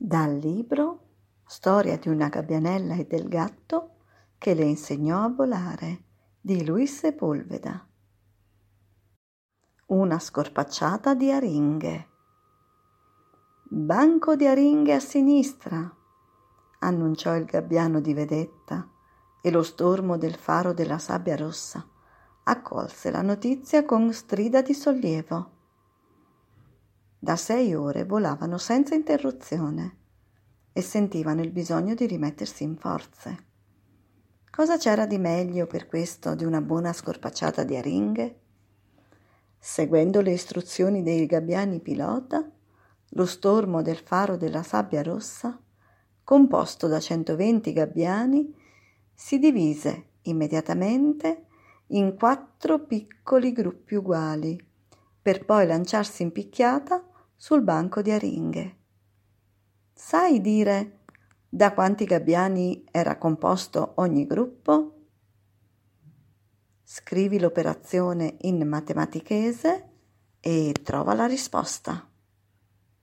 Dal libro Storia di una gabbianella e del gatto che le insegnò a volare di Luis Sepulveda. Una scorpacciata di aringhe. Banco di aringhe a sinistra, annunciò il gabbiano di vedetta e lo stormo del faro della sabbia rossa accolse la notizia con strida di sollievo. Da sei ore volavano senza interruzione e sentivano il bisogno di rimettersi in forze. Cosa c'era di meglio per questo di una buona scorpacciata di aringhe? Seguendo le istruzioni dei gabbiani pilota, lo stormo del faro della sabbia rossa, composto da 120 gabbiani, si divise immediatamente in quattro piccoli gruppi uguali, per poi lanciarsi in picchiata sul banco di aringhe. Sai dire da quanti gabbiani era composto ogni gruppo? Scrivi l'operazione in matematichese e trova la risposta.